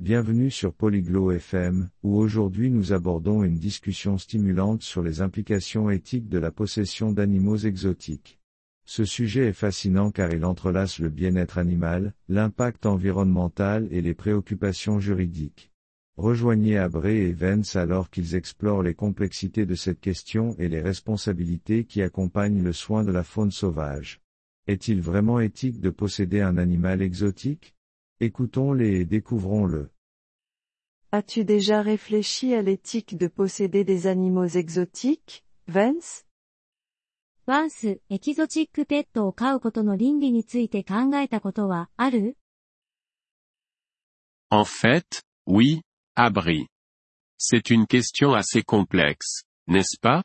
Bienvenue sur Polyglot FM, où aujourd'hui nous abordons une discussion stimulante sur les implications éthiques de la possession d'animaux exotiques. Ce sujet est fascinant car il entrelace le bien-être animal, l'impact environnemental et les préoccupations juridiques. Rejoignez Abré et Vence alors qu'ils explorent les complexités de cette question et les responsabilités qui accompagnent le soin de la faune sauvage. Est-il vraiment éthique de posséder un animal exotique Écoutons-les et découvrons-le. As-tu déjà réfléchi à l'éthique de posséder des animaux exotiques, Vance? ワンス、エキゾチックペットを飼うことの倫理について考えたことはある En fait, oui, Abri. C'est une question assez complexe, n'est-ce pas?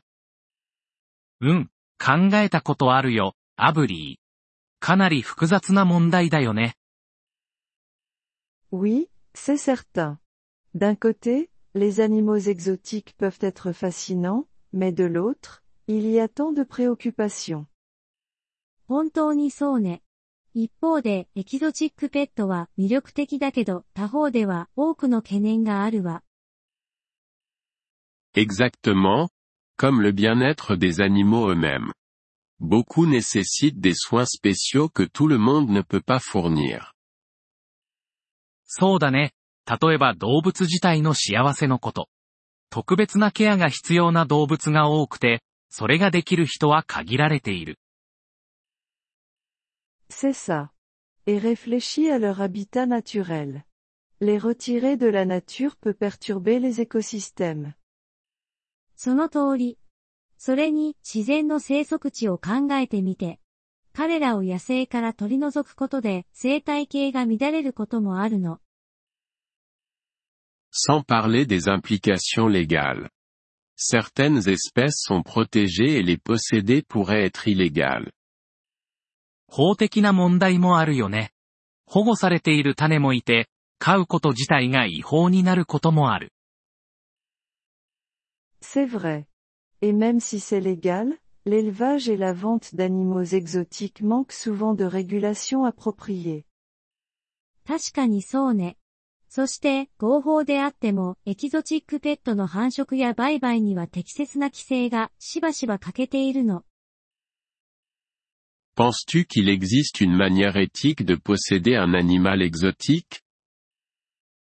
かなり複雑な問題だよね。oui, c'est certain. D'un côté, les animaux exotiques peuvent être fascinants, mais de l'autre, il y a tant de préoccupations. Exactement, comme le bien-être des animaux eux-mêmes. Beaucoup nécessitent des soins spéciaux que tout le monde ne peut pas fournir. そうだね。例えば動物自体の幸せのこと。特別なケアが必要な動物が多くて、それができる人は限られている。C'est ça. Et réfléchis à leur habitat naturel. Les retirer de la nature peut perturber les écosystèmes. その通り。それに、自然の生息地を考えてみて。彼らを野生から取り除くことで生態系が乱れることもあるの。Sans parler des implications légales. Certaines espèces sont protégées et les posséder pourrait être illégal. 法的な問題もあるよね。保護されている種もいて、飼うこと自体が違法になることもある。C'est vrai. Et même si c'est légal, L'élevage et la vente d'animaux exotiques manquent souvent de régulation appropriée. 確かにそうね。そして、合法であっても、エキゾチックペットの繁殖や売買には適切な規制がしばしば欠けているの。Penses-tu qu'il existe une manière éthique de posséder un animal exotique?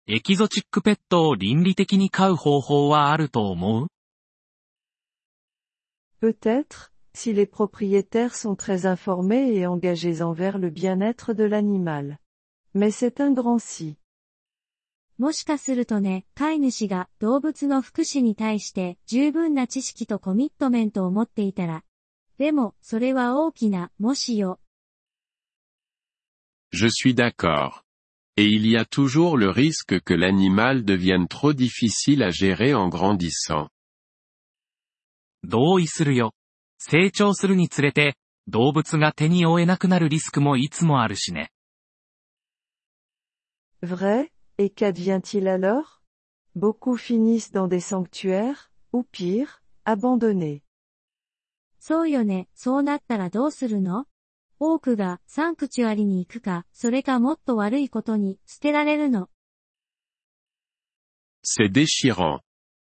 エキゾチックペットを倫理的に飼う方法はあると思う Peut-être, si les propriétaires sont très informés et engagés envers le bien-être de l'animal. Mais c'est un grand si. Je suis d'accord. Et il y a toujours le risque que l'animal devienne trop difficile à gérer en grandissant. 同意するよ。成長するにつれて、動物が手に負えなくなるリスクもいつもあるしね。Vrai, et qu'advient-il alors? Beaucoup finissent dans des sanctuaires, ou pire, abandonnés. そうよね、そうなったらどうするの多くがサンクチュアリに行くか、それかもっと悪いことに捨てられるの。C'est déchirant.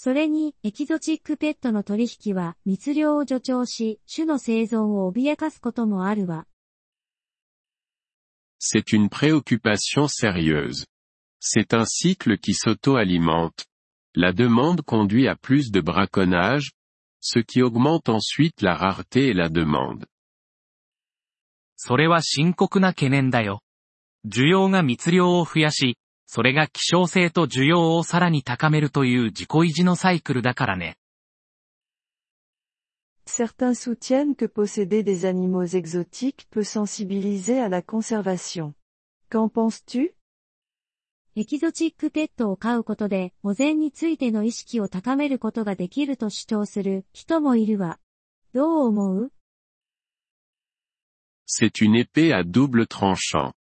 それに、エキゾチックペットの取引は密漁を助長し、種の生存を脅かすこともあるわ。C'est une préoccupation sérieuse. C'est un cycle qui s'auto-alimente. La demande conduit à plus de braconnage, ce qui augmente ensuite la rareté et la demande. それは深刻な懸念だよ。需要が密漁を増やし、それが希少性と需要をさらに高めるという自己維持のサイクルだからね。Certains soutiennent que posséder des animaux exotiques peut sensibiliser à la conservation. Qu'en penses-tu? エキゾチックペットを飼うことで、保全についての意識を高めることができると主張する人もいるわ。どう思う C'est une épée à double tranchant.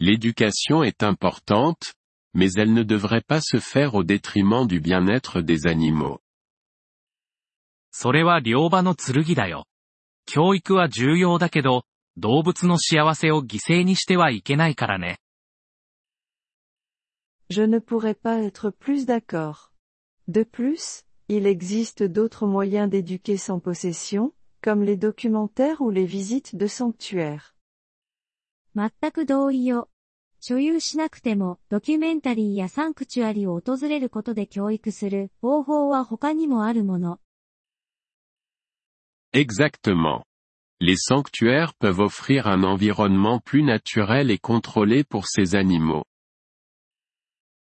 L'éducation est importante, mais elle ne devrait pas se faire au détriment du bien-être des animaux. Je ne pourrais pas être plus d'accord. De plus, il existe d'autres moyens d'éduquer sans possession, comme les documentaires ou les visites de sanctuaires. 全く同意よ。所有しなくても、ドキュメンタリーやサンクチュアリを訪れることで教育する方法は他にもあるもの。Exactement. Les sanctuaires peuvent offrir un environnement plus naturel et contrôlé pour ces animaux.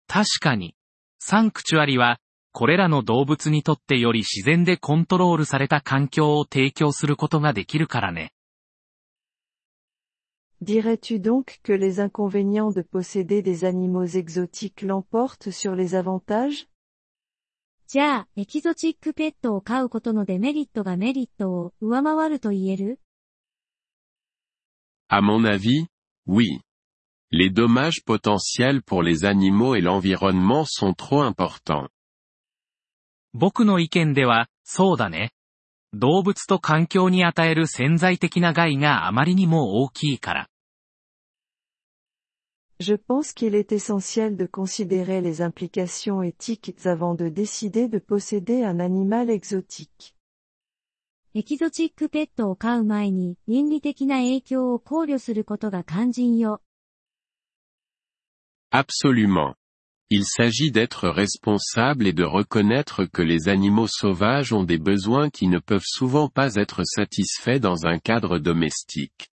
確かに。サンクチュアリは、これらの動物にとってより自然でコントロールされた環境を提供することができるからね。Dirais-tu donc que les inconvénients de posséder des animaux exotiques l'emportent sur les avantages じゃあ、エキゾチックペットを飼うことのデメリットがメリットを上回ると言える À mon avis, oui. Les dommages potentiels pour les animaux et l'environnement sont trop importants. Je pense qu'il est essentiel de considérer les implications éthiques avant de décider de posséder un animal exotique. Absolument. Il s'agit d'être responsable et de reconnaître que les animaux sauvages ont des besoins qui ne peuvent souvent pas être satisfaits dans un cadre domestique.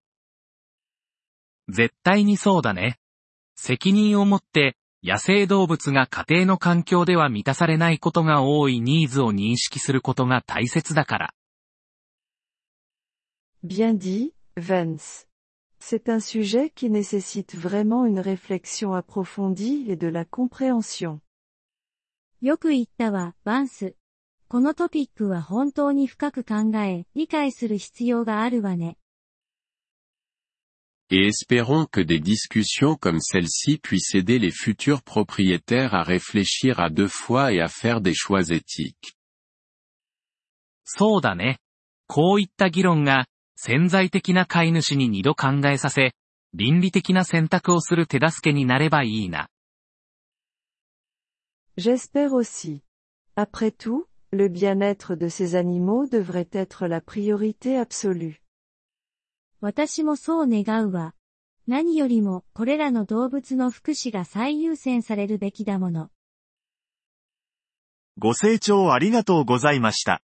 責任を持って野生動物が家庭の環境では満たされないことが多いニーズを認識することが大切だから。Bien dit, Vance. C'est un sujet qui nécessite vraiment une réflexion approfondie et de la compréhension. よく言ったわ、バンス。このトピックは本当に深く考え、理解する必要があるわね。et espérons que des discussions comme celle-ci puissent aider les futurs propriétaires à réfléchir à deux fois et à faire des choix éthiques. J'espère aussi. Après tout, le bien-être de ces animaux devrait être la priorité absolue. 私もそう願うわ。何よりもこれらの動物の福祉が最優先されるべきだもの。ご清聴ありがとうございました。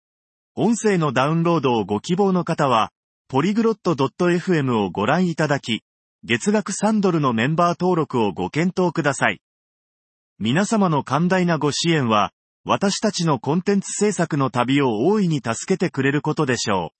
音声のダウンロードをご希望の方は、ポリグロット .fm をご覧いただき、月額3ドルのメンバー登録をご検討ください。皆様の寛大なご支援は、私たちのコンテンツ制作の旅を大いに助けてくれることでしょう。